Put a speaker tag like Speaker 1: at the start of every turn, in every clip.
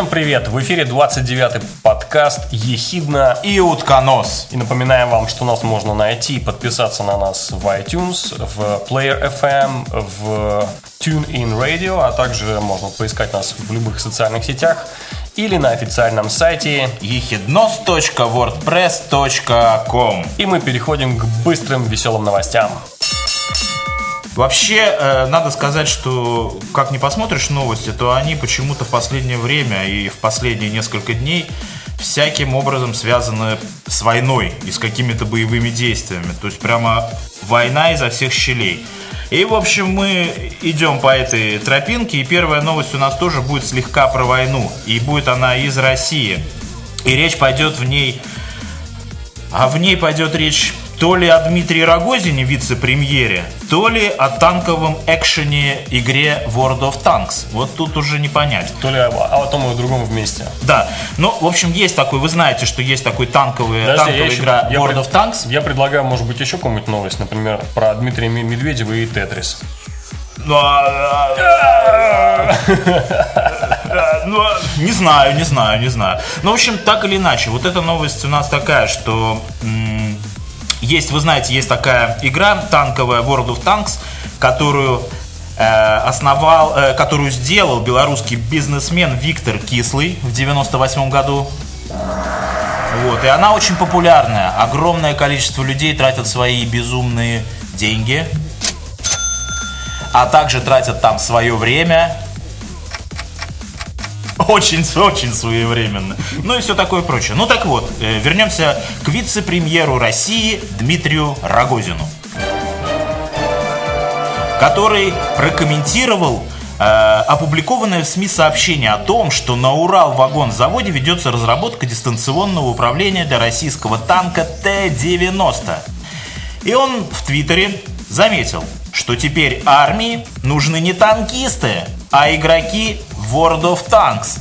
Speaker 1: Всем привет! В эфире 29-й подкаст «Ехидна»
Speaker 2: и «Утконос».
Speaker 1: И напоминаем вам, что нас можно найти и подписаться на нас в iTunes, в Player FM, в TuneIn Radio, а также можно поискать нас в любых социальных сетях или на официальном сайте
Speaker 2: ехиднос.wordpress.com.
Speaker 1: И мы переходим к быстрым веселым новостям.
Speaker 2: Вообще, э, надо сказать, что как не посмотришь новости, то они почему-то в последнее время и в последние несколько дней всяким образом связаны с войной и с какими-то боевыми действиями. То есть прямо война изо всех щелей. И, в общем, мы идем по этой тропинке, и первая новость у нас тоже будет слегка про войну. И будет она из России. И речь пойдет в ней... А в ней пойдет речь то ли о Дмитрии Рогозине, вице-премьере, то ли о танковом экшене игре World of Tanks. Вот тут уже не понять.
Speaker 1: То ли о, о том и о другом вместе.
Speaker 2: Да. Ну, в общем, есть такой, вы знаете, что есть такой танковый,
Speaker 1: Подожди,
Speaker 2: танковая
Speaker 1: я
Speaker 2: игра
Speaker 1: еще,
Speaker 2: World
Speaker 1: я
Speaker 2: of Tanks.
Speaker 1: Я предлагаю, может быть, еще какую-нибудь новость, например, про Дмитрия Медведева и Тетрис.
Speaker 2: Ну, а, а, а, ну, не знаю, не знаю, не знаю. Ну, в общем, так или иначе, вот эта новость у нас такая, что есть, вы знаете, есть такая игра танковая World of Tanks, которую э, основал, э, которую сделал белорусский бизнесмен Виктор Кислый в 98 году. Вот, и она очень популярная. Огромное количество людей тратят свои безумные деньги, а также тратят там свое время, очень-очень своевременно. Ну и все такое прочее. Ну так вот, э, вернемся к вице-премьеру России Дмитрию Рогозину, который прокомментировал э, опубликованное в СМИ сообщение о том, что на Урал-вагон-заводе ведется разработка дистанционного управления для российского танка Т-90. И он в Твиттере заметил, что теперь армии нужны не танкисты, а игроки World of Tanks.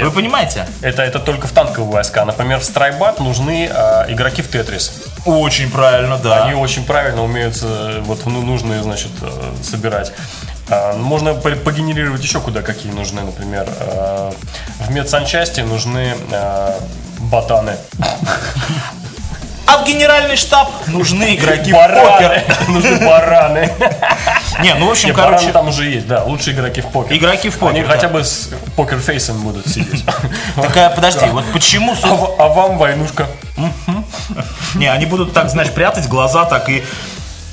Speaker 2: Вы понимаете?
Speaker 1: Это, это только в танковые войска. Например, в Страйбат нужны э, игроки в Тетрис.
Speaker 2: Очень правильно, да.
Speaker 1: Они очень правильно умеют э, вот ну, нужные, значит, э, собирать. Э, можно погенерировать еще куда какие нужны, например, э, в медсанчасти нужны ботаны.
Speaker 2: А в генеральный штаб нужны игроки
Speaker 1: бараны. в покер. Нужны бараны.
Speaker 2: Не, ну в общем, Нет, короче...
Speaker 1: там уже есть, да, лучшие игроки в покер.
Speaker 2: Игроки в покер,
Speaker 1: Они да. хотя бы с покерфейсом будут сидеть.
Speaker 2: Такая, подожди, вот почему...
Speaker 1: А, а вам войнушка?
Speaker 2: Не, они будут так, знаешь, прятать глаза так и...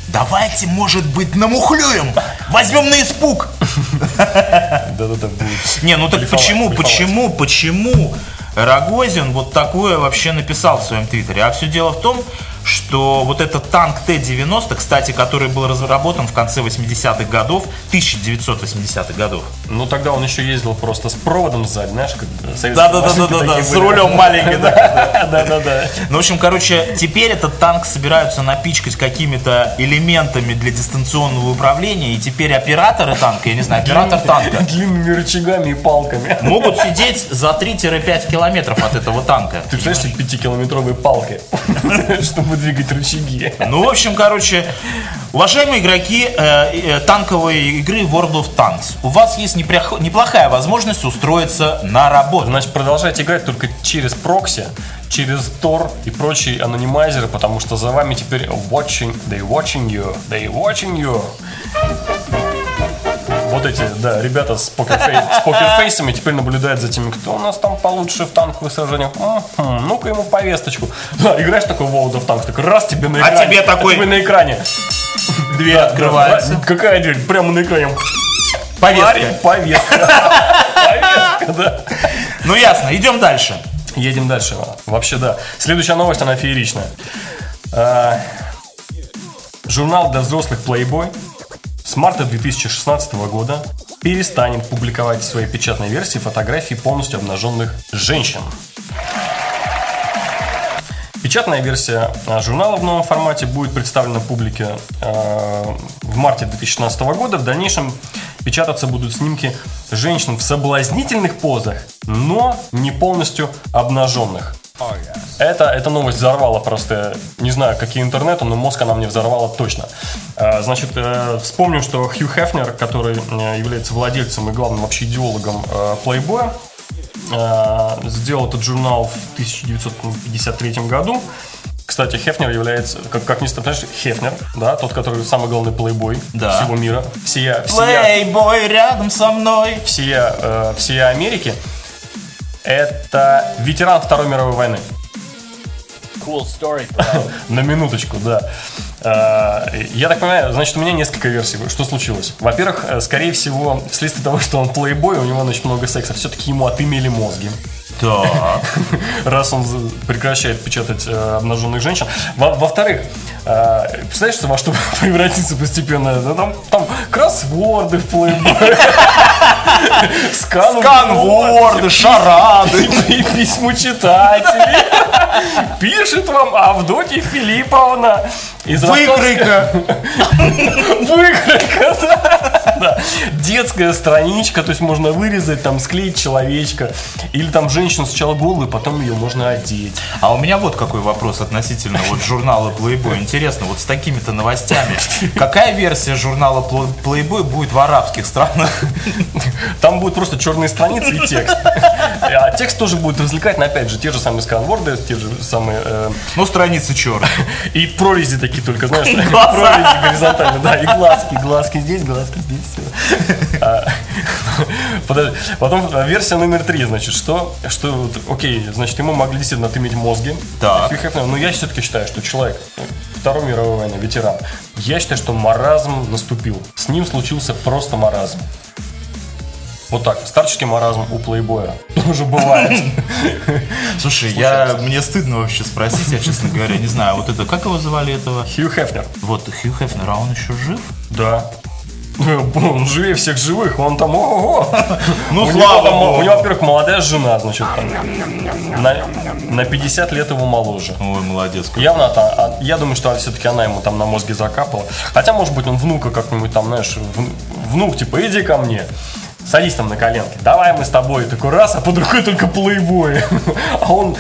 Speaker 2: Давайте, может быть, намухлюем. Возьмем на испуг.
Speaker 1: Да-да-да, будет.
Speaker 2: Не, ну так почему, почему, почему Рогозин вот такое вообще написал в своем твиттере. А все дело в том, что вот этот танк Т-90, кстати, который был разработан в конце 80-х годов, 1980-х годов.
Speaker 1: Ну, тогда он еще ездил просто с проводом сзади, знаешь, как
Speaker 2: Да-да-да, с рулем маленький,
Speaker 1: да. Да-да-да.
Speaker 2: Ну, в общем, короче, теперь этот танк собираются напичкать какими-то элементами для дистанционного управления, и теперь операторы танка, я не знаю, оператор танка...
Speaker 1: Длинными рычагами и палками.
Speaker 2: Могут сидеть за 3-5 километров от этого танка.
Speaker 1: Ты представляешь, 5-километровые палки, чтобы чтобы двигать рычаги.
Speaker 2: Ну, в общем, короче, уважаемые игроки э, э, танковой игры World of Tanks, у вас есть неплохая возможность устроиться на работу.
Speaker 1: Значит, продолжайте играть только через прокси, через Tor и прочие анонимайзеры, потому что за вами теперь watching, they watching you, they watching you вот эти, да, ребята с, покерфей, с покерфейсами теперь наблюдают за теми, кто у нас там получше в танковых сражениях. Ну-ка ему повесточку. Да, играешь такой World of Tanks, так раз тебе на
Speaker 2: экране. А тебе такой...
Speaker 1: А тебе на экране.
Speaker 2: Дверь да, открывается. Да,
Speaker 1: какая дверь? Прямо на экране.
Speaker 2: Повестка.
Speaker 1: Парень, повестка.
Speaker 2: Повестка, да. Ну ясно, идем дальше.
Speaker 1: Едем дальше. Вообще, да. Следующая новость, она фееричная. А, журнал для взрослых Playboy с марта 2016 года перестанет публиковать в своей печатной версии фотографии полностью обнаженных женщин. Печатная версия а, журнала в новом формате будет представлена публике э, в марте 2016 года. В дальнейшем печататься будут снимки женщин в соблазнительных позах, но не полностью обнаженных. Это, эта новость взорвала просто, не знаю, какие интернеты, но мозг она мне взорвала точно. Э, Значит, э, вспомню, что Хью Хефнер, который э, является владельцем и главным вообще идеологом э, Playboy, сделал этот журнал в 1953 году. Кстати, Хефнер является, как, как ни странно, знаешь, Хефнер, да, тот, который самый главный плейбой
Speaker 2: Да.
Speaker 1: всего мира, всея, всея,
Speaker 2: Плейбой рядом со мной.
Speaker 1: всея, э, всея Америки, это ветеран Второй мировой войны.
Speaker 3: Cool story.
Speaker 1: На минуточку, да. Э, Я так понимаю, значит, у меня несколько версий. Что случилось? Во-первых, э, скорее всего, вследствие того, что он плейбой, у него, значит, много секса, все-таки ему отымели мозги.
Speaker 2: Так.
Speaker 1: раз он прекращает печатать э, обнаженных женщин. Во- Во-вторых, э, представляешь, во что превратится постепенно? Да там, там кроссворды в плейбой.
Speaker 2: Сканворды, шарады.
Speaker 1: Письмочитатели. Пишет вам Авдотья Филипповна.
Speaker 2: Выкройка.
Speaker 1: Выкройка, да. Да. Детская страничка, то есть можно вырезать, там, склеить человечка. Или там женщину сначала голую, потом ее можно одеть.
Speaker 2: А у меня вот какой вопрос относительно вот журнала Playboy. Интересно, вот с такими-то новостями, какая версия журнала Pl- Playboy будет в арабских странах?
Speaker 1: Там будут просто черные страницы и текст. А текст тоже будет развлекательный, опять же, те же самые сканворды, те же самые... э,
Speaker 2: Ну, страницы черные.
Speaker 1: и прорези такие только, знаешь, прорези горизонтально, да, и глазки, глазки здесь, глазки здесь, А, Подожди. Потом а, версия номер три, значит, что, что, окей, значит, ему могли действительно отыметь мозги. Хефнер, Но я все-таки считаю, что человек ну, Второй мировой войны, ветеран, я считаю, что маразм наступил. С ним случился просто маразм. Вот так, старческий маразм у плейбоя тоже бывает.
Speaker 2: Слушай, я, мне стыдно вообще спросить, я, честно говоря, не знаю, вот это, как его звали этого?
Speaker 1: Хью Хефнер.
Speaker 2: Вот, Хью Хефнер, а он еще жив?
Speaker 1: Да. Он живее всех живых, он там ого
Speaker 2: Ну, слава
Speaker 1: там,
Speaker 2: богу.
Speaker 1: У него, во-первых, молодая жена, значит, там, на, на 50 лет его моложе.
Speaker 2: Ой, молодец. какой.
Speaker 1: Явно, та- а, я думаю, что все-таки она ему там на мозге закапала. Хотя, может быть, он внука как-нибудь там, знаешь, вн- внук, типа, иди ко мне. Садись там на коленки. Давай мы с тобой такой раз, а под рукой только плейбой. А он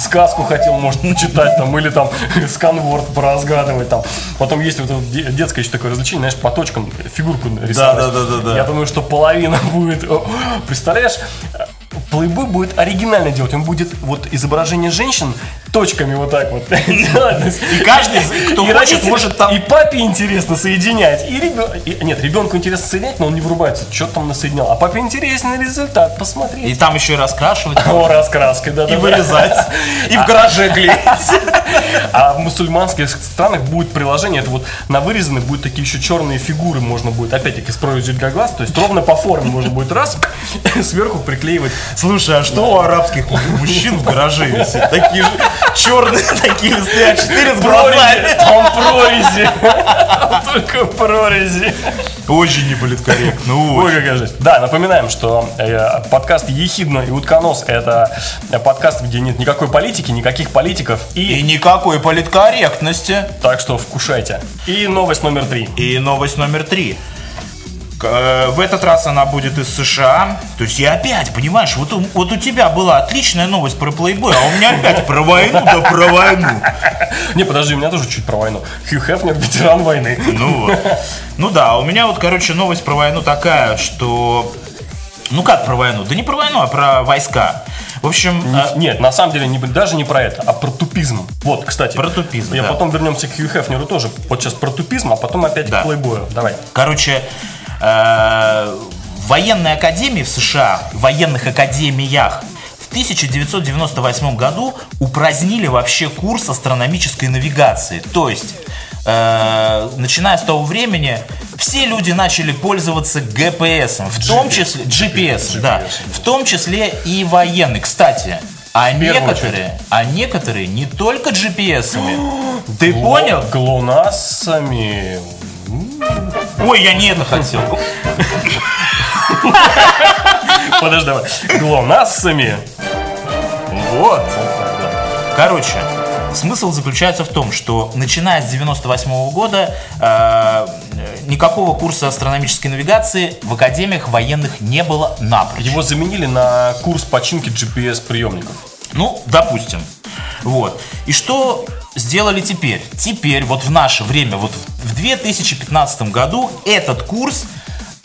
Speaker 1: сказку хотел, может, почитать там, или там сканворд поразгадывать там. Потом есть вот это де- детское еще такое развлечение, знаешь, по точкам фигурку рисовать.
Speaker 2: да, да, да, да.
Speaker 1: Я думаю, что половина будет... Представляешь, Плейбой будет оригинально делать. Он будет вот изображение женщин точками вот так вот
Speaker 2: И каждый, кто
Speaker 1: и
Speaker 2: хочет, может там...
Speaker 1: И папе интересно соединять. И ребен- и- Нет, ребенку интересно соединять, но он не врубается. Что там насоединял. А папе интересный результат.
Speaker 2: И
Speaker 1: Посмотреть.
Speaker 2: там еще и раскрашивать,
Speaker 1: О, раскраской, да,
Speaker 2: и вырезать, и в гараже клеить.
Speaker 1: А в мусульманских странах будет приложение, это вот на вырезанных будут такие еще черные фигуры, можно будет опять-таки с прорезью для глаз, то есть ровно по форме можно будет раз, сверху приклеивать.
Speaker 2: Слушай, а что у арабских мужчин в гараже висит? Такие же черные такие листы, а четыре с
Speaker 1: Прорези,
Speaker 2: глазами.
Speaker 1: там прорези, Там только прорези.
Speaker 2: Очень неполиткорректно,
Speaker 1: Ой, какая жесть. Да, напоминаем, что э, подкаст «Ехидно и утконос» — это подкаст, где нет никакой политики, никаких политиков,
Speaker 2: И
Speaker 1: и
Speaker 2: никакой политкорректности.
Speaker 1: так что вкушайте. И новость номер три.
Speaker 2: И новость номер три. Э, В этот раз она будет из США. То есть я опять, понимаешь, вот у, вот у тебя была отличная новость про Playboy, а у меня опять про войну, да про войну.
Speaker 1: Не, подожди, у меня тоже чуть про войну. Хью Хефнер, ветеран войны.
Speaker 2: Ну вот. Ну да, у меня вот, короче, новость про войну такая, что... Ну как про войну? Да не про войну, а про войска. В общем, э,
Speaker 1: Нет, на самом деле не, даже не про это, а про тупизм. Вот, кстати.
Speaker 2: Про тупизм,
Speaker 1: Я
Speaker 2: да.
Speaker 1: потом вернемся к Хью Хефнеру тоже. Вот сейчас про тупизм, а потом опять
Speaker 2: Да.
Speaker 1: к плейбою. Давай.
Speaker 2: Короче, в военной академии в США, в военных академиях в 1998 году упразднили вообще курс астрономической навигации. То есть, э, начиная с того времени, все люди начали пользоваться GPS, в том числе GPS, да, в том числе и военные. Кстати, а некоторые, а некоторые не только GPS-ами. Ты понял?
Speaker 1: Глонасами.
Speaker 2: Ой, я не это хотел.
Speaker 1: Подожди, давай. Глонасами.
Speaker 2: Вот. Короче, смысл заключается в том, что начиная с 98 года э, никакого курса астрономической навигации в академиях военных не было напрочь.
Speaker 1: Его заменили на курс починки GPS-приемников.
Speaker 2: Ну, допустим. Вот. И что сделали теперь? Теперь, вот в наше время, вот в 2015 году этот курс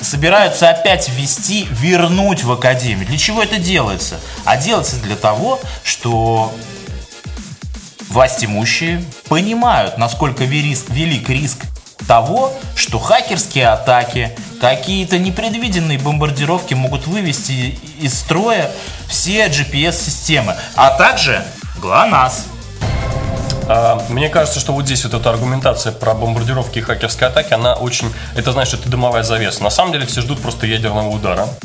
Speaker 2: собираются опять ввести, вернуть в академию. Для чего это делается? А делается для того, что власть имущие понимают, насколько велик риск того, что хакерские атаки, какие-то непредвиденные бомбардировки могут вывести из строя все GPS-системы, а также ГЛОНАСС.
Speaker 1: А, Мне кажется, что вот здесь вот эта аргументация про бомбардировки и хакерские атаки, она очень, это значит, это дымовая завеса. На самом деле все ждут просто ядерного удара.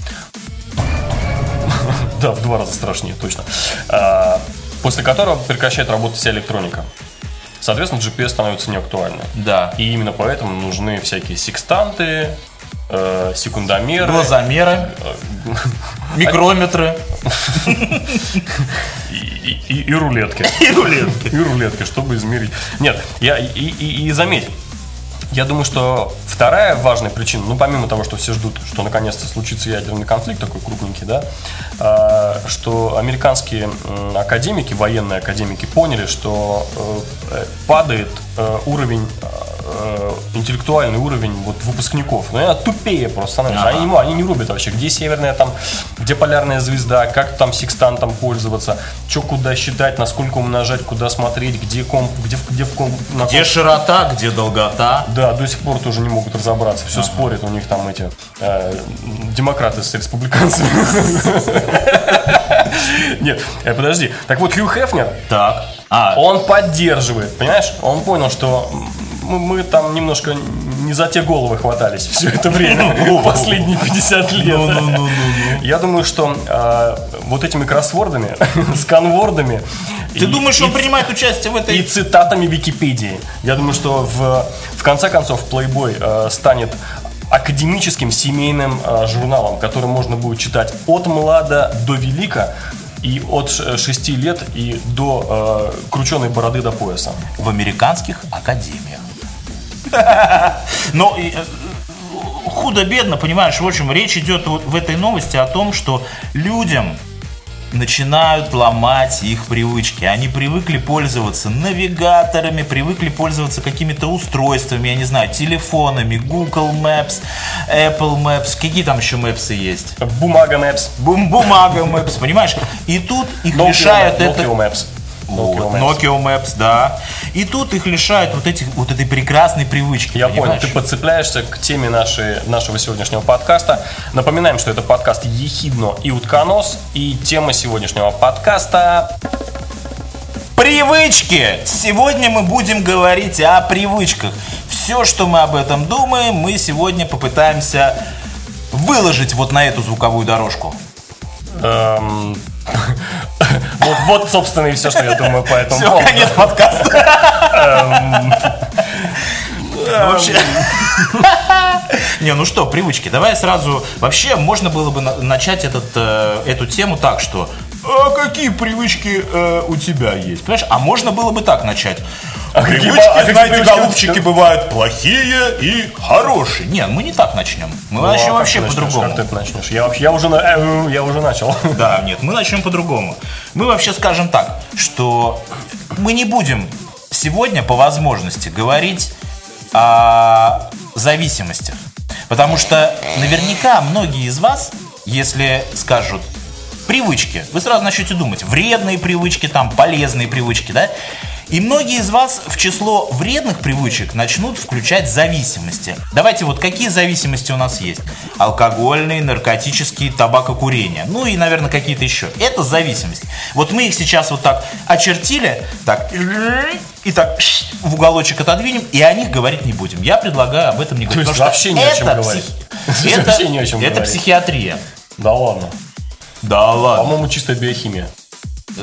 Speaker 1: Да, в два раза страшнее, точно. А, После которого прекращает работать вся электроника. Соответственно, GPS становится неактуальным.
Speaker 2: Да.
Speaker 1: И именно поэтому нужны всякие секстанты, э, секундомеры.
Speaker 2: Глазомеры, микрометры
Speaker 1: И, и- и- рулетки.
Speaker 2: и рулетки.
Speaker 1: И рулетки, чтобы измерить. Нет, я и, и- и заметь, я думаю, что вторая важная причина, ну помимо того, что все ждут, что наконец-то случится ядерный конфликт такой крупненький, да, а, что американские академики, военные академики поняли, что э, э, падает э, уровень э, интеллектуальный уровень вот выпускников. Ну, они тупее просто становятся.
Speaker 2: Ага.
Speaker 1: Они, мо- они не рубят вообще, где северная там, где полярная звезда, как там секстантом пользоваться, что куда считать, насколько умножать, куда смотреть, где комп, где, где в комп, на
Speaker 2: Где
Speaker 1: комп-
Speaker 2: широта, где долгота.
Speaker 1: да, до сих пор тоже не могут разобраться. Все спорят у них там эти э, демократы с республиканцами. Нет, э, подожди. Так вот, Хью Хефнер,
Speaker 2: Так. А,
Speaker 1: он поддерживает, понимаешь? Он понял, что мы, мы там немножко не за те головы хватались все это время, последние 50 лет. Я думаю, что э, вот этими кроссвордами, сканвордами...
Speaker 2: ты думаешь, он принимает участие в
Speaker 1: и
Speaker 2: этой...
Speaker 1: цитатами Википедии. Я думаю, что в, конце концов Playboy э, станет академическим семейным э, журналом, который можно будет читать от млада до велика и от 6 лет и до э, крученой бороды до пояса.
Speaker 2: в американских академиях. Но э, худо-бедно, понимаешь, в общем, речь идет вот в этой новости о том, что людям начинают ломать их привычки. Они привыкли пользоваться навигаторами, привыкли пользоваться какими-то устройствами, я не знаю, телефонами, Google Maps, Apple Maps, какие там еще Maps есть?
Speaker 1: Бумага Maps.
Speaker 2: Бум бумага Maps, понимаешь? И тут их
Speaker 1: Nokia,
Speaker 2: лишают
Speaker 1: Nokia
Speaker 2: это...
Speaker 1: Maps. Nokia Maps.
Speaker 2: Nokia Maps, да. И тут их лишают вот, этих, вот этой прекрасной привычки.
Speaker 1: Я понял, ты подцепляешься к теме нашей, нашего сегодняшнего подкаста. Напоминаем, что это подкаст «Ехидно и утконос». И тема сегодняшнего подкаста
Speaker 2: Привычки! Сегодня мы будем говорить о привычках. Все, что мы об этом думаем, мы сегодня попытаемся выложить вот на эту звуковую дорожку.
Speaker 1: Эм, Вот, вот, собственно, и все, что я думаю по этому
Speaker 2: Все,
Speaker 1: поводу.
Speaker 2: конец подкаста. Ну, Вообще. Не, ну что, привычки. Давай сразу. Вообще, можно было бы на- начать этот, э, эту тему так, что. А какие привычки э, у тебя есть? Понимаешь? А можно было бы так начать. Привычки,
Speaker 1: ба- а
Speaker 2: знаете,
Speaker 1: привычки?
Speaker 2: голубчики бывают плохие и хорошие. Нет, мы не так начнем. Мы
Speaker 1: Ну, а
Speaker 2: начнем
Speaker 1: как
Speaker 2: вообще по-другому.
Speaker 1: Как ты начнешь? Я вообще, я уже, э, я уже начал.
Speaker 2: Да, нет, мы начнем по-другому. Мы вообще скажем так, что мы не будем сегодня по возможности говорить о зависимостях. Потому что наверняка многие из вас, если скажут привычки, вы сразу начнете думать, вредные привычки, там, полезные привычки, да? И многие из вас в число вредных привычек начнут включать зависимости. Давайте вот какие зависимости у нас есть? Алкогольные, наркотические, табакокурение. Ну и, наверное, какие-то еще. Это зависимость. Вот мы их сейчас вот так очертили, так, и так в уголочек отодвинем, и о них говорить не будем. Я предлагаю об этом не говорить.
Speaker 1: есть
Speaker 2: потому
Speaker 1: вообще не о чем говорить.
Speaker 2: Это,
Speaker 1: не о чем
Speaker 2: это психиатрия.
Speaker 1: Да ладно.
Speaker 2: Да ладно.
Speaker 1: По-моему, чистая биохимия.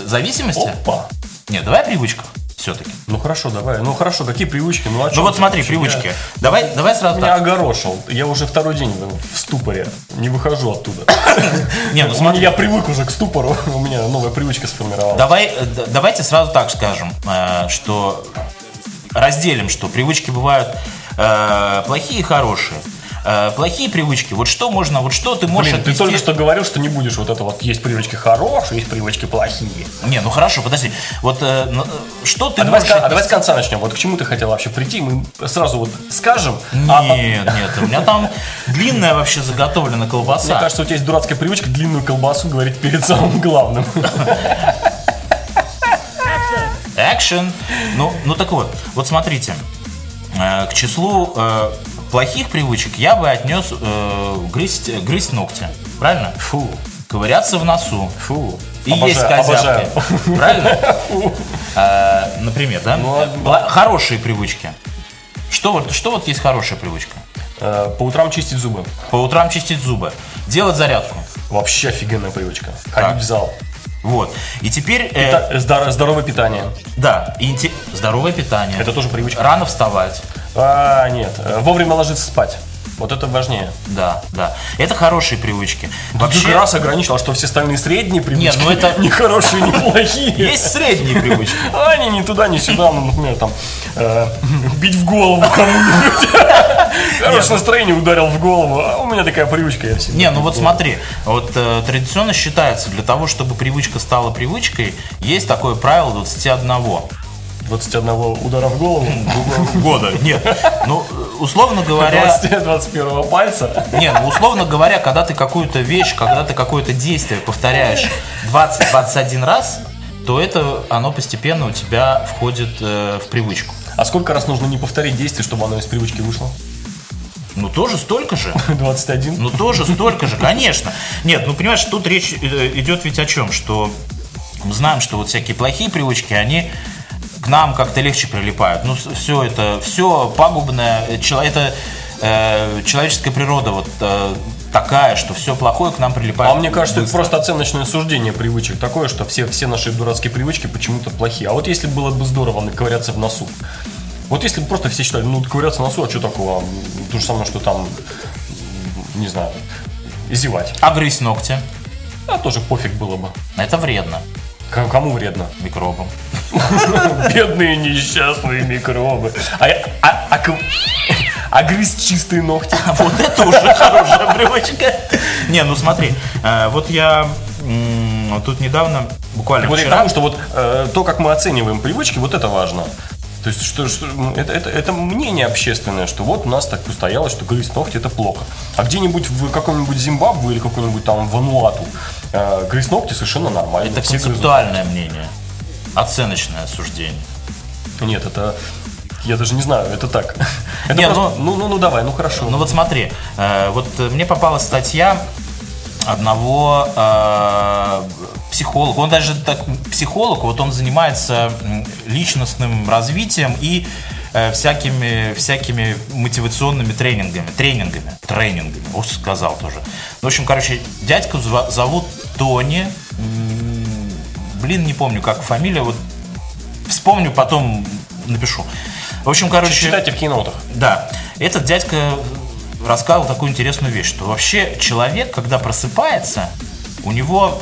Speaker 2: Зависимости?
Speaker 1: Опа.
Speaker 2: Нет, давай о привычках все-таки.
Speaker 1: Ну хорошо, давай. Ну хорошо, какие привычки? Ну, о
Speaker 2: Ну вот смотри,
Speaker 1: вообще?
Speaker 2: привычки.
Speaker 1: Я-
Speaker 2: Давай, давай сразу
Speaker 1: Меня
Speaker 2: так.
Speaker 1: огорошил. Я уже второй день в ступоре. Не выхожу оттуда.
Speaker 2: Не, ну смотри.
Speaker 1: Я привык уже к ступору. У меня новая привычка сформировалась.
Speaker 2: Давай, э, давайте сразу так скажем, э, что разделим, что привычки бывают э, плохие и хорошие. Э, плохие привычки, вот что можно, вот что ты можешь
Speaker 1: Блин, ты
Speaker 2: отнести-
Speaker 1: только что говорил, что не будешь вот это вот, есть привычки хорошие, есть привычки плохие.
Speaker 2: Не, ну хорошо, подожди. Вот э, н- э, что ты
Speaker 1: А давай, с,
Speaker 2: можешь
Speaker 1: кон- а давай с конца начнем. Вот к чему ты хотел вообще прийти, мы сразу вот скажем. а
Speaker 2: Нет, нет, у меня там длинная вообще заготовлена колбаса.
Speaker 1: Мне кажется, у тебя есть дурацкая привычка длинную колбасу говорить перед самым главным.
Speaker 2: Экшен. Ну, ну так вот, вот смотрите. Э, к числу плохих привычек я бы отнес э, грызть, грызть ногти. Правильно?
Speaker 1: Фу,
Speaker 2: Ковыряться в носу.
Speaker 1: фу.
Speaker 2: И есть
Speaker 1: Обожаю,
Speaker 2: козявки.
Speaker 1: обожаю.
Speaker 2: Правильно? Э, например, да?
Speaker 1: Ну, а-
Speaker 2: Пла- Хорошие привычки. Что вот, что вот есть хорошая привычка?
Speaker 1: Э, По утрам чистить зубы.
Speaker 2: По утрам чистить зубы. Делать зарядку.
Speaker 1: Вообще офигенная привычка. Ходить
Speaker 2: Так.
Speaker 1: в зал.
Speaker 2: Вот. И теперь... э,
Speaker 1: Пита- Здоровое питание.
Speaker 2: Да, и здоровое питание.
Speaker 1: Это тоже привычка.
Speaker 2: Рано вставать.
Speaker 1: А, нет. Вовремя ложиться спать. Вот это важнее.
Speaker 2: Да, да. Это хорошие привычки.
Speaker 1: Вообще... Ты раз ограничил, что все остальные средние привычки.
Speaker 2: Нет, ну это-
Speaker 1: не хорошие, не плохие.
Speaker 2: есть средние привычки.
Speaker 1: А они ни туда, ни сюда, ну, например, там, э, бить в голову кому-нибудь. Хорошее настроение ударил в голову. А у меня такая привычка, я всегда.
Speaker 2: Не, ну вот смотри, вот э, традиционно считается, для того, чтобы привычка стала привычкой, есть такое правило 21
Speaker 1: 21 удара в голову.
Speaker 2: года. Нет, ну, условно говоря,
Speaker 1: 20, 21 пальца.
Speaker 2: не, ну, условно говоря, когда ты какую-то вещь, когда ты какое-то действие повторяешь 20-21 раз, то это, оно постепенно у тебя входит э, в привычку.
Speaker 1: А сколько раз нужно не повторить действие, чтобы оно из привычки вышло?
Speaker 2: Ну, тоже столько же.
Speaker 1: 21.
Speaker 2: Ну, тоже столько же, конечно. Нет, ну, понимаешь, тут речь э, идет ведь о чем? Что мы знаем, что вот всякие плохие привычки, они к нам как-то легче прилипают. Ну, все это, все пагубное, это э, человеческая природа вот э, такая, что все плохое к нам прилипает.
Speaker 1: А мне кажется, это
Speaker 2: быстро.
Speaker 1: просто оценочное суждение привычек такое, что все, все наши дурацкие привычки почему-то плохие. А вот если было бы здорово ковыряться в носу. Вот если бы просто все считали, ну ковыряться в носу, а что такого? То же самое, что там, не знаю, зевать.
Speaker 2: А грызть ногти?
Speaker 1: А тоже пофиг было бы.
Speaker 2: Это вредно
Speaker 1: К- Кому вредно?
Speaker 2: микробам.
Speaker 1: Бедные несчастные микробы. А, а, а, а грызть чистые ногти?
Speaker 2: Вот это уже хорошая привычка. Не, ну смотри, э, вот я тут недавно, буквально
Speaker 1: Вот
Speaker 2: вчера,
Speaker 1: тому, что вот э, то, как мы оцениваем привычки, вот это важно. То есть, что, что- ну, это, это, это мнение общественное, что вот у нас так устоялось, что грызть ногти это плохо. А где-нибудь в каком-нибудь Зимбабве или каком-нибудь там Вануату э, грызть ногти совершенно нормально.
Speaker 2: это концептуальное мнение, оценочное суждение.
Speaker 1: Нет, это я даже не знаю, это так. Это
Speaker 2: Не,
Speaker 1: просто- ну, ну, ну, давай, ну хорошо.
Speaker 2: Ну вот смотри, э, вот мне попалась статья одного э, психолога, он даже так психолог, вот он занимается личностным развитием и э, всякими, всякими мотивационными тренингами, тренингами, тренингами, уж сказал тоже. Ну, в общем, короче, дядьку зовут Тони, блин, не помню, как фамилия, вот вспомню, потом напишу. В общем, короче...
Speaker 1: Читайте в кинотах.
Speaker 2: Да, этот дядька рассказывал такую интересную вещь, что вообще человек, когда просыпается, у него,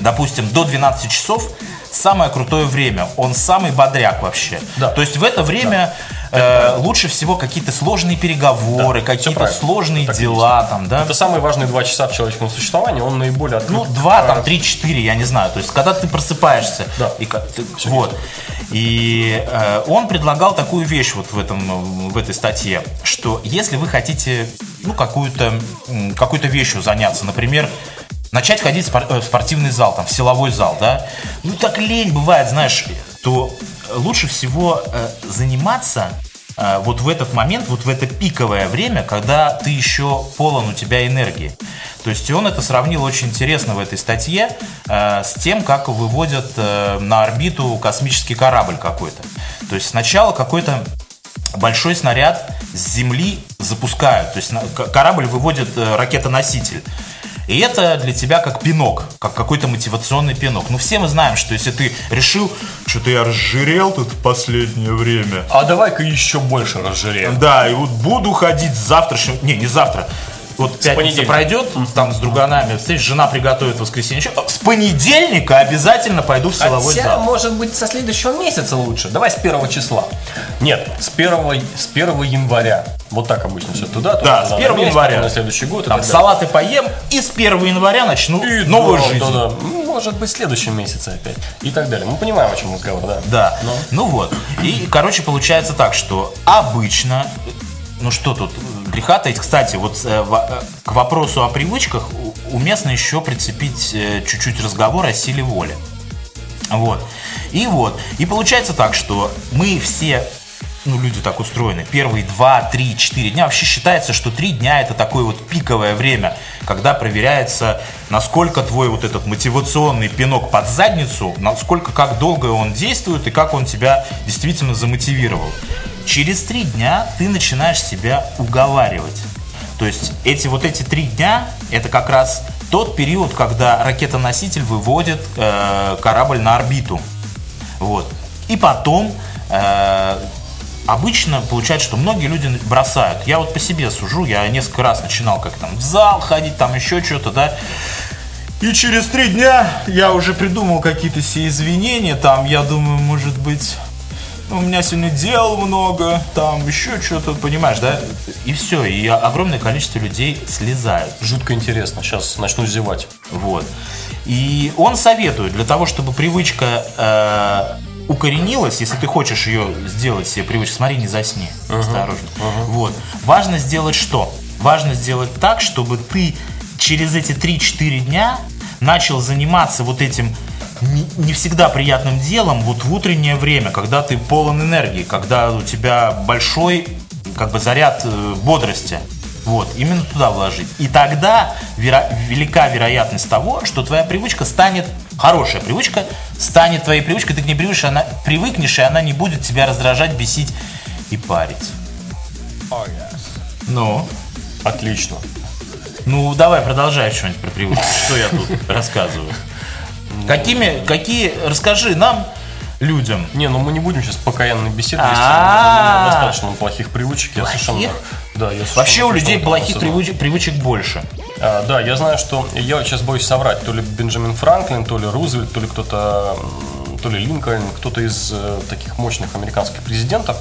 Speaker 2: допустим, до 12 часов самое крутое время, он самый бодряк вообще.
Speaker 1: Да.
Speaker 2: То есть в это время э, лучше всего какие-то сложные переговоры,
Speaker 1: Да,
Speaker 2: какие-то сложные
Speaker 1: Так
Speaker 2: дела там, да.
Speaker 1: Это самые важные два часа в человеческом существовании, он наиболее открыт.
Speaker 2: Ну, два, там,
Speaker 1: А,
Speaker 2: три, четыре, я не знаю. То есть, когда ты просыпаешься.
Speaker 1: Да.
Speaker 2: И, ты- вот. И э, он предлагал такую вещь вот в, этом, в этой статье, что если вы хотите ну, какую-то какой-то вещью заняться, например, начать ходить э, в спортивный зал, там, в силовой зал, да, ну так лень бывает, знаешь, то лучше всего э, заниматься э, вот в этот момент, вот в это пиковое время, когда ты еще полон у тебя энергии. То есть он это сравнил очень интересно в этой статье э, с тем, как выводят э, на орбиту космический корабль какой-то. То есть сначала какой-то большой снаряд с Земли запускают. То есть корабль выводит э, ракетоноситель. И это для тебя как пинок, как какой-то мотивационный пинок. Ну, все мы знаем, что если ты решил, что-то я разжирел тут в последнее время,
Speaker 1: А давай-ка еще больше разжиреем.
Speaker 2: да, и вот буду ходить завтрашнего... Не, не завтра. Вот пятница пройдет, там с друганами, встреч, жена приготовит в воскресенье. еще, С понедельника обязательно пойду в силовой
Speaker 1: Хотя,
Speaker 2: зал.
Speaker 1: может быть, со следующего месяца лучше. Давай с первого числа. Нет, с первого, с 1 января. Вот так обычно все. Туда, туда,
Speaker 2: Да,
Speaker 1: туда,
Speaker 2: с
Speaker 1: на
Speaker 2: 1
Speaker 1: месяц,
Speaker 2: января.
Speaker 1: На следующий год.
Speaker 2: Там салаты поем и с 1 января начну
Speaker 1: И
Speaker 2: новую
Speaker 1: да,
Speaker 2: жизнь.
Speaker 1: да, да. Ну, Может быть, в следующем месяце опять. И так далее. Мы понимаем, о чем разговор, да.
Speaker 2: Да.
Speaker 1: Ну.
Speaker 2: Ну вот. И, короче, получается так, что обычно, ну что тут, греха таить. Кстати, вот э, э, к вопросу о привычках уместно еще прицепить э, чуть-чуть разговор о силе воли. Вот. И вот. И получается так, что мы все ну, люди так устроены. Первые 2, 3, 4 дня. Вообще считается, что 3 дня это такое вот пиковое время, когда проверяется, насколько твой вот этот мотивационный пинок под задницу, насколько, как долго он действует и как он тебя действительно замотивировал. Через 3 дня ты начинаешь себя уговаривать. То есть эти вот эти три дня это как раз тот период, когда ракета-носитель выводит э, корабль на орбиту. Вот. И потом э, обычно получается, что многие люди бросают. Я вот по себе сужу, я несколько раз начинал как там в зал ходить, там еще что-то, да. И через три дня я уже придумал какие-то все извинения, там, я думаю, может быть, у меня сегодня дел много, там еще что-то, понимаешь, да? И все, и огромное количество людей слезают.
Speaker 1: Жутко интересно. Сейчас начну зевать.
Speaker 2: Вот. И он советует, для того, чтобы привычка э, укоренилась, если ты хочешь ее сделать себе привычкой, смотри, не засни, осторожно. Вот. Важно сделать что? Важно сделать так, чтобы ты через эти 3-4 дня начал заниматься вот этим не, всегда приятным делом вот в утреннее время, когда ты полон энергии, когда у тебя большой как бы заряд э, бодрости. Вот, именно туда вложить. И тогда веро- велика вероятность того, что твоя привычка станет, хорошая привычка, станет твоей привычкой, ты к ней привыкнешь, она, привыкнешь, и она не будет тебя раздражать, бесить и парить. Ну,
Speaker 1: Отлично.
Speaker 2: ну давай продолжай что-нибудь про привычки. Что я тут рассказываю? Какими, какие, расскажи нам, людям,
Speaker 1: Не, ну мы не будем сейчас покаянной беседы вести. Достаточно плохих привычек. Я совершенно... Да, я совершенно
Speaker 2: Вообще у людей плохих привычек, привычек больше.
Speaker 1: А, да, я знаю, что я сейчас боюсь соврать. То ли Бенджамин Франклин, то ли Рузвельт, то ли кто-то, то ли Линкольн, кто-то из э, таких мощных американских президентов.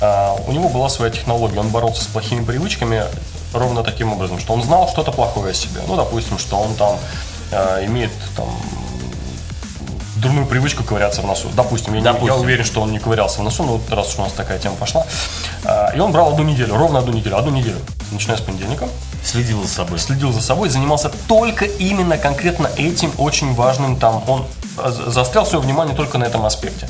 Speaker 1: а, у него была своя технология. Он боролся с плохими привычками ровно таким образом, что он знал что-то плохое о себе. Ну, допустим, что он там а, имеет там дурную привычку ковыряться в носу. Допустим, я, не-
Speaker 2: Допустим.
Speaker 1: я уверен, что он не ковырялся в носу, но вот раз уж у нас такая тема пошла. А, И он брал одну неделю, ровно одну неделю, одну неделю, начиная с понедельника
Speaker 2: Следил за собой.
Speaker 1: следил за собой, занимался только именно конкретно этим очень важным там. Он заострял свое внимание только на этом аспекте.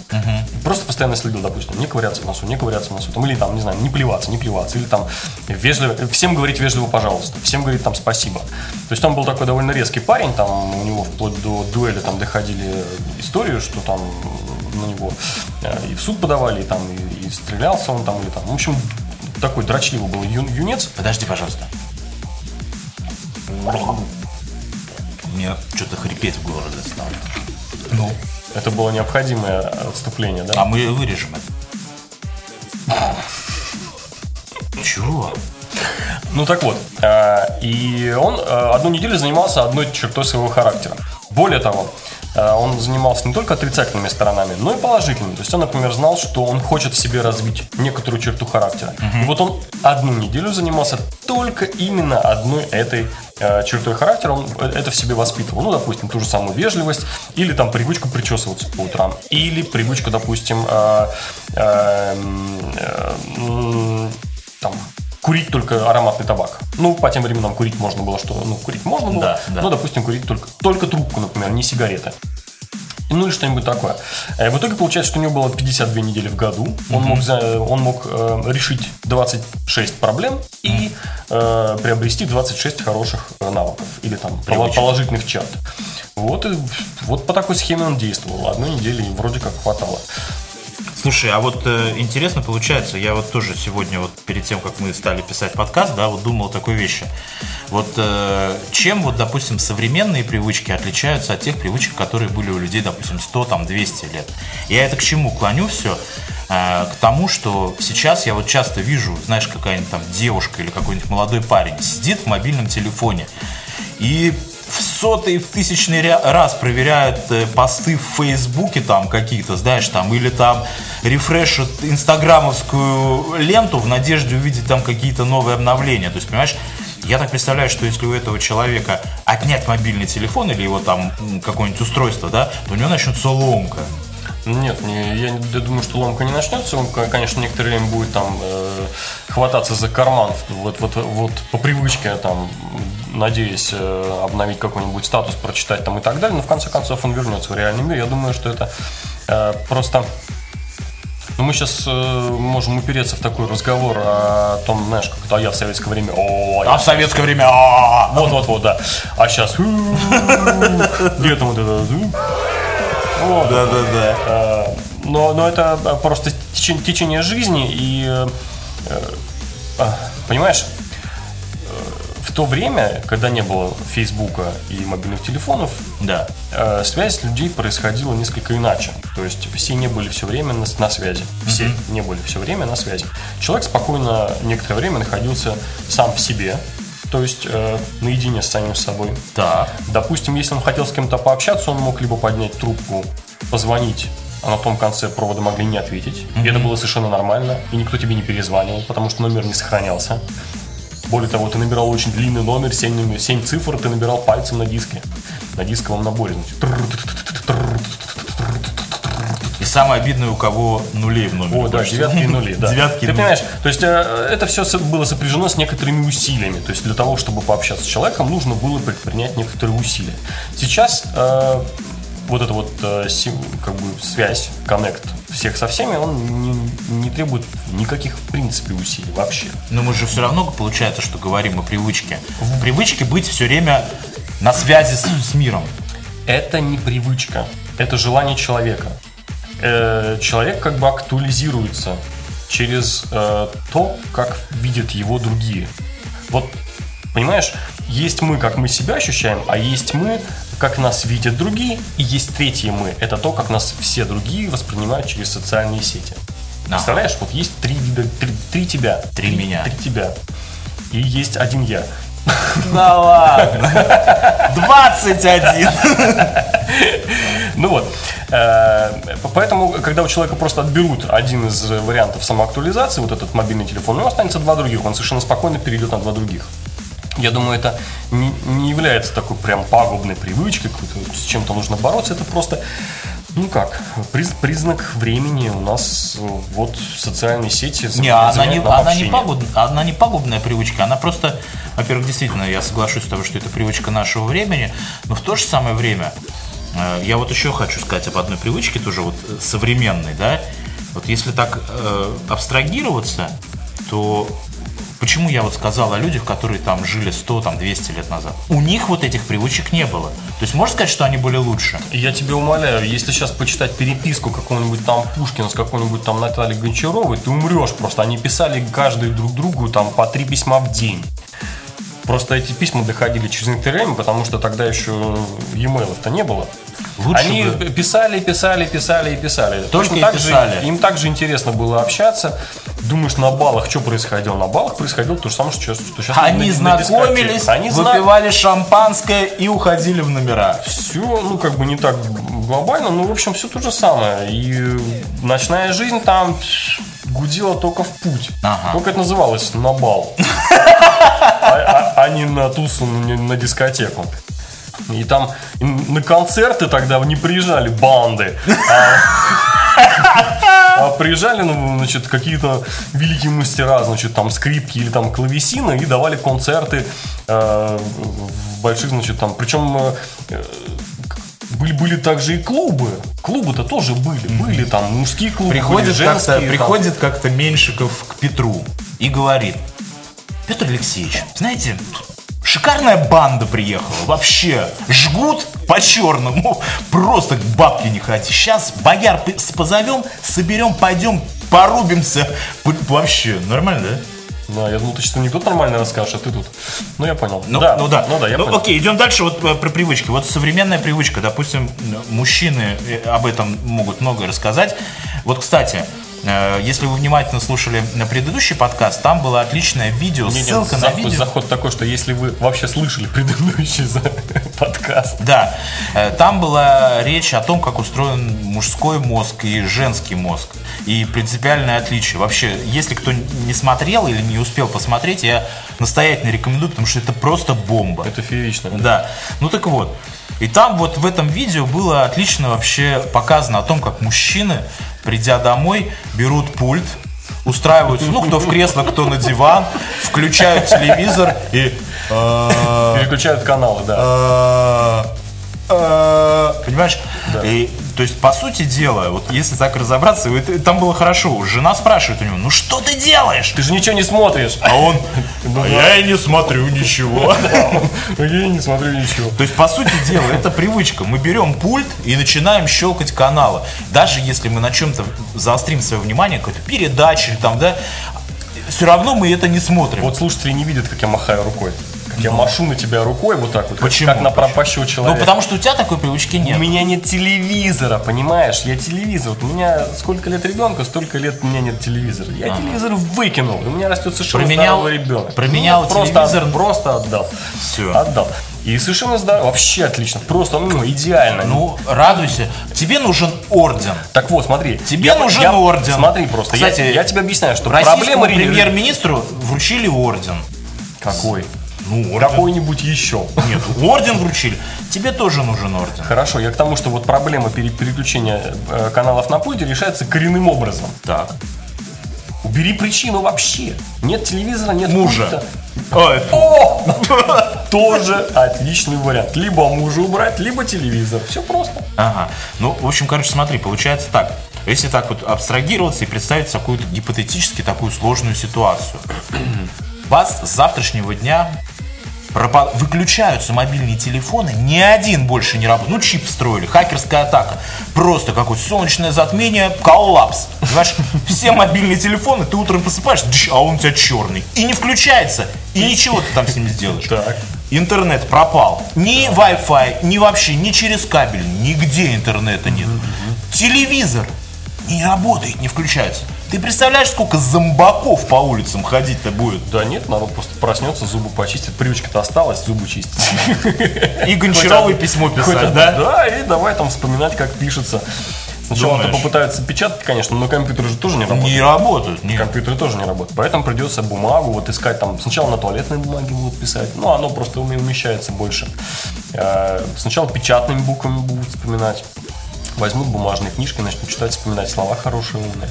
Speaker 1: Просто постоянно следил, допустим, не ковыряться в носу, не ковыряться в носу, там, или там, не знаю, не плеваться, не плеваться, или там вежливо, всем говорить вежливо, пожалуйста, всем говорить там спасибо. То есть он был такой довольно резкий парень, там у него вплоть до дуэли там доходили истории, что там на него э, и в суд подавали, и там и, и стрелялся он там, или там, в общем, такой дрочливый был ю- юнец.
Speaker 2: Подожди, пожалуйста. Мне что-то хрипеть в горле стало. Ну.
Speaker 1: Это было необходимое отступление, да?
Speaker 2: А мы вырежем это. Чего?
Speaker 1: Ну так вот, э, и он э, одну неделю занимался одной чертой своего характера. Более того, он занимался не только отрицательными сторонами, но и положительными. То есть он, например, знал, что он хочет в себе развить некоторую черту характера. И вот он одну неделю занимался только именно одной этой э, чертой характера. Он э, это в себе воспитывал. Ну, допустим, ту же самую вежливость, или там привычку причесываться по утрам, или привычку, допустим, э, э, м, э, м, там, курить только ароматный табак. Ну, по тем временам курить можно было, что, ну, курить можно было.
Speaker 2: Да, да.
Speaker 1: Ну, допустим, курить только, только трубку, например, не сигареты. Ну или что-нибудь такое. Э, В итоге получается, что у него было 52 недели в году. Он мог, за- он мог э, решить 26 проблем и э, приобрести 26 хороших э, навыков или там
Speaker 2: Привычек.
Speaker 1: положительных черт. Вот, и, вот по такой схеме он действовал. Одной недели вроде как хватало.
Speaker 2: Слушай, а вот э, интересно получается, я вот тоже сегодня, вот перед тем, как мы стали писать подкаст, да, вот думал о такой вещи. Вот э, чем вот, допустим, современные привычки отличаются от тех привычек, которые были у людей, допустим, 100, там, 200 лет? Я это к чему клоню все? э, к тому, что сейчас я вот часто вижу, знаешь, какая-нибудь там девушка или какой-нибудь молодой парень сидит в мобильном телефоне и в сотый, в тысячный раз проверяют э, посты в Фейсбуке там какие-то, знаешь, там, или там рефрешат инстаграмовскую ленту в надежде увидеть там какие-то новые обновления. То есть, понимаешь, я так представляю, что если у этого человека отнять мобильный телефон или его там какое-нибудь устройство, да, то у него начнется ломка.
Speaker 1: Нет, не, я, я думаю, что ломка не начнется. Он, ко- конечно, некоторое время будет там э, хвататься за карман, вот, вот, вот по привычке, там, надеясь э, обновить какой-нибудь статус, прочитать там и так далее. Но в конце концов он вернется в реальный мир. Я думаю, что это э, просто ну, мы сейчас можем упереться в такой разговор о том, знаешь, как это, а я в советское время, о, я
Speaker 2: А в советское время... а,
Speaker 1: вот, вот, вот, да. А сейчас летом вот это. Вот.
Speaker 2: Да-да-да.
Speaker 1: Э, Но, но это просто тече- течение жизни и э, э, понимаешь, в то время, когда не было Фейсбука и мобильных телефонов,
Speaker 2: Да.
Speaker 1: связь людей происходила несколько иначе. То есть все не были все время на, на связи. Все не были все время на связи. Человек спокойно некоторое время находился сам в себе, то есть э, наедине с самим собой.
Speaker 2: Так.
Speaker 1: Допустим, если он хотел с кем-то пообщаться, он мог либо поднять трубку, позвонить, а на том конце провода могли не ответить. И это было совершенно нормально, и никто тебе не перезванивал, потому что номер не сохранялся. Более того, ты набирал очень длинный номер, 7, номер, 7 цифр, ты набирал пальцем на диске, на дисковом наборе. значит.
Speaker 2: Самое обидное, у кого нулей в номере.
Speaker 1: О, да, девятки и нули, да.
Speaker 2: Девятки
Speaker 1: Ты
Speaker 2: нули.
Speaker 1: понимаешь, то есть э, это все было сопряжено с некоторыми усилиями. То есть для того, чтобы пообщаться с человеком, нужно было предпринять некоторые усилия. Сейчас э, вот эта вот э, как бы связь, коннект всех со всеми, он не, не требует никаких в принципе усилий вообще.
Speaker 2: Но мы же все равно, получается, что говорим о привычке. В привычке быть все время на связи с, с миром.
Speaker 1: Это не привычка, это желание человека. Э, человек как бы актуализируется через э, то, как видят его другие. Вот, понимаешь, есть мы, как мы себя ощущаем, а есть мы, как нас видят другие, и есть третье мы. Это то, как нас все другие воспринимают через социальные сети.
Speaker 2: Ага.
Speaker 1: Представляешь, вот есть три вида, три, три тебя.
Speaker 2: Три меня.
Speaker 1: Три тебя. И есть один я.
Speaker 2: Да ладно. 21.
Speaker 1: Ну вот. Э, Поэтому, когда у человека просто отберут один из вариантов самоактуализации, вот этот мобильный телефон, у него останется два других. Он совершенно спокойно перейдет на два других. Я думаю, это не, не является такой прям пагубной привычкой, с чем-то нужно бороться. Это просто, ну как, приз- признак времени у нас вот социальные сети.
Speaker 2: Не, она не, она, не пагуб- она не пагубная привычка, она просто, во-первых, действительно, я соглашусь с тобой, что это привычка нашего времени, но в то же самое время, я вот еще хочу сказать об одной привычке, тоже вот э, современной, да, вот если так э, абстрагироваться, то почему я вот сказал о людях, которые там жили 100, там 200 лет назад? У них вот этих привычек не было. То есть можно сказать, что они были лучше?
Speaker 1: Я тебя умоляю, если сейчас почитать переписку какого-нибудь там Пушкина с какой-нибудь там Натальей Гончаровой, ты умрешь просто. Они писали каждый друг другу там по три письма в день. Просто эти письма доходили через интернет, потому что тогда еще e-mail-то не было.
Speaker 2: Лучше
Speaker 1: Они
Speaker 2: бы.
Speaker 1: писали, писали, писали и писали. Точно так же
Speaker 2: писали.
Speaker 1: им также интересно было общаться. Думаешь, на балах что происходило? На балах происходило то же самое, что сейчас, что сейчас
Speaker 2: Они
Speaker 1: на- на
Speaker 2: знакомились,
Speaker 1: дискотеке. Они зна-
Speaker 2: выпивали шампанское и уходили в номера.
Speaker 1: все, ну, как бы не так глобально, но, в общем, все то же самое. И ночная жизнь там гудела только в путь.
Speaker 2: Ага.
Speaker 1: Только это называлось на бал. А, а- а не на тусу, не на дискотеку. И там на концерты тогда не приезжали банды, а, а приезжали, ну, значит, какие-то великие мастера, значит, там скрипки или там клавесины и давали концерты э, в больших, значит, там, причем э, были, были также и клубы. Клубы-то тоже были. Были там мужские клубы,
Speaker 2: Приходит
Speaker 1: были
Speaker 2: как-то,
Speaker 1: женские. там.
Speaker 2: приходит как-то Меньшиков к Петру и говорит, Петр Алексеевич, знаете, шикарная банда приехала, вообще, жгут по-черному, просто к бабке не ходи. Сейчас бояр позовем, соберем, пойдем, порубимся. Вообще, нормально, да?
Speaker 1: Да, я думал, ты сейчас анекдот нормально расскажешь, а ты тут. Ну, я понял.
Speaker 2: Ну
Speaker 1: да,
Speaker 2: ну да.
Speaker 1: Ну да, я
Speaker 2: ну,
Speaker 1: понял.
Speaker 2: окей, идем дальше вот э, про привычки. Вот современная привычка, допустим, мужчины э, об этом могут многое рассказать. Вот, кстати, Если вы внимательно слушали на предыдущий подкаст, там было отличное видео,
Speaker 1: Не,
Speaker 2: ссылка на
Speaker 1: заход,
Speaker 2: видео.
Speaker 1: заход такой, что если вы вообще слышали предыдущий подкаст,
Speaker 2: Да, э, там была речь о том, как устроен мужской мозг и женский мозг. И принципиальное отличие. Вообще, если кто не смотрел или не успел посмотреть, я настоятельно рекомендую, потому что это просто бомба.
Speaker 1: это феерично.
Speaker 2: Да. Ну так вот. И там вот в этом видео было отлично вообще показано о том, как мужчины, придя домой, берут пульт, устраиваются, ну, кто в кресло, кто на диван, включают телевизор и... э,
Speaker 1: Переключают каналы, да.
Speaker 2: э, э, Понимаешь? И, то есть, по сути дела, вот если так разобраться, там было хорошо. Жена спрашивает у него, ну что ты делаешь?
Speaker 1: Ты же ничего не смотришь.
Speaker 2: А он, «А я и не смотрю ничего.
Speaker 1: Я не смотрю ничего.
Speaker 2: То есть, по сути дела, это привычка. Мы берем пульт и начинаем щелкать каналы. Даже если мы на чем-то заострим свое внимание, какой-то передаче или там, да, все равно мы это не смотрим.
Speaker 1: Вот слушатели не видят, как я махаю рукой. Как я машу на тебя рукой вот так вот. как-
Speaker 2: Почему?
Speaker 1: Как на пропащего человека.
Speaker 2: Ну, потому что у тебя такой привычки
Speaker 1: У
Speaker 2: нет.
Speaker 1: меня нет телевизора, понимаешь? Я телевизор. Вот у меня сколько лет ребенка, столько лет у меня нет телевизора. Я телевизор выкинул. У меня растет совершенно
Speaker 2: Променял-
Speaker 1: здоровый ребенок.
Speaker 2: променял
Speaker 1: Нет, просто,
Speaker 2: телевизор?
Speaker 1: Просто отдал.
Speaker 2: Всё.
Speaker 1: Отдал. И совершенно здорово. Вообще отлично. Просто, ну, идеально.
Speaker 2: Ну, радуйся. Тебе нужен орден.
Speaker 1: так вот, смотри.
Speaker 2: Тебе
Speaker 1: Я-
Speaker 2: нужен
Speaker 1: я-
Speaker 2: орден.
Speaker 1: Смотри просто. я-
Speaker 2: Кстати,
Speaker 1: я, тебе объясняю, что проблема ре-
Speaker 2: премьер-министру вручили орден.
Speaker 1: Какой?
Speaker 2: Ну, орден.
Speaker 1: Какой-нибудь еще.
Speaker 2: Нет, орден вручили. Тебе тоже нужен орден.
Speaker 1: Хорошо, я к тому, что вот проблема пере- переключения э, каналов на пульте решается коренным образом.
Speaker 2: Так.
Speaker 1: Убери причину вообще. Нет телевизора, нет
Speaker 2: Мужа. Ой,
Speaker 1: О! Тоже отличный вариант. Либо мужа убрать, либо телевизор. Все просто.
Speaker 2: Ага. Ну, в общем, короче, смотри, получается так. Если так вот абстрагироваться и представить какую-то гипотетически такую сложную ситуацию. Вас с завтрашнего дня пропа- выключаются мобильные телефоны, ни один больше не работает. Ну, чип встроили, хакерская атака. Просто какое-то солнечное затмение, коллапс. Понимаешь, все мобильные телефоны, ты утром просыпаешься, а он у тебя черный. И не включается. И ничего ты там с ним сделаешь.
Speaker 1: Так.
Speaker 2: Интернет пропал. Ни Wi-Fi, ни вообще, ни через кабель, нигде интернета нет. Телевизор не работает, не включается. Ты представляешь, сколько зомбаков по улицам ходить-то будет?
Speaker 1: Да нет, народ просто проснется, зубы почистит. Привычка-то осталась, зубы чистить.
Speaker 2: И Гончаровой письмо писать, да?
Speaker 1: Да, и давай там вспоминать, как пишется. Сначала
Speaker 2: Думаешь?
Speaker 1: попытаются печатать, конечно, но компьютеры же тоже не работают.
Speaker 2: Не работают, нет.
Speaker 1: Компьютеры тоже не работают. Поэтому придется бумагу вот искать там. Сначала на туалетной бумаге будут писать. Ну, оно просто уме- умещается больше. Э, Сначала печатными буквами будут вспоминать. Возьмут бумажной книжкой, начнут читать, вспоминать слова хорошие, умные.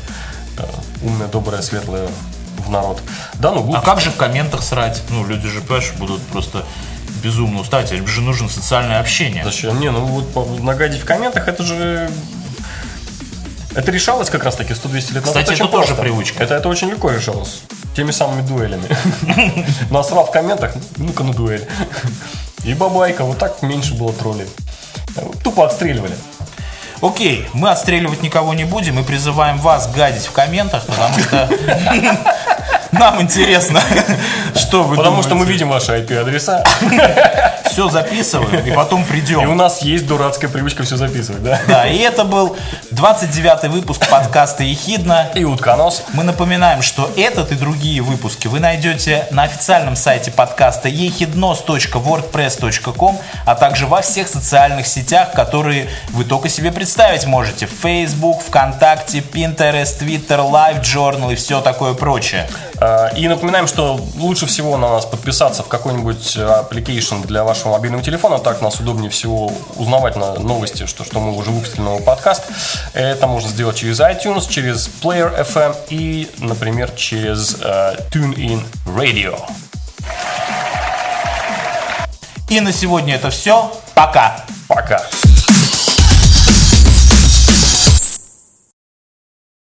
Speaker 1: Э, Умное, доброе, светлое в народ. Да, ну
Speaker 2: А как же в комментах срать? Ну, люди же, понимаешь, будут просто безумно устать. Им же нужно социальное общение.
Speaker 1: Зачем? Не, ну вот нагадить в комментах, это же... Это решалось как раз таки 100-200 лет назад.
Speaker 2: Кстати,
Speaker 1: очень
Speaker 2: это тоже
Speaker 1: просто.
Speaker 2: привычка.
Speaker 1: Это, это очень легко решалось. Теми самыми дуэлями. Насрал в комментах, ну-ка на дуэль. И бабайка, вот так меньше было троллей. Тупо отстреливали.
Speaker 2: Окей, мы отстреливать никого не будем и призываем вас гадить в комментах, потому что нам интересно, что вы
Speaker 1: Потому что мы
Speaker 2: думаете.
Speaker 1: видим ваши IP-адреса,
Speaker 2: все записываем и потом
Speaker 1: и у
Speaker 2: придем.
Speaker 1: нас есть дурацкая привычка все записывать, да?
Speaker 2: Да, и это был 29-й выпуск подкаста «Ехидна».
Speaker 1: И утконос.
Speaker 2: Мы напоминаем, что этот и другие выпуски вы найдете на официальном сайте подкаста ехиднос.wordpress.com, а также во всех социальных сетях, которые вы только себе представить можете. Facebook, ВКонтакте, Pinterest, Twitter, LiveJournal и все такое прочее.
Speaker 1: А, И напоминаем, что лучше всего на нас подписаться в какой-нибудь э, application для вашего мобильного телефона. Так нас удобнее всего узнавать на новости, что, что мы уже выпустили новый подкаст. Это можно сделать через iTunes, через Player FM и, например, через э, TuneIn Radio.
Speaker 2: И на сегодня это все. Пока!
Speaker 1: Пока!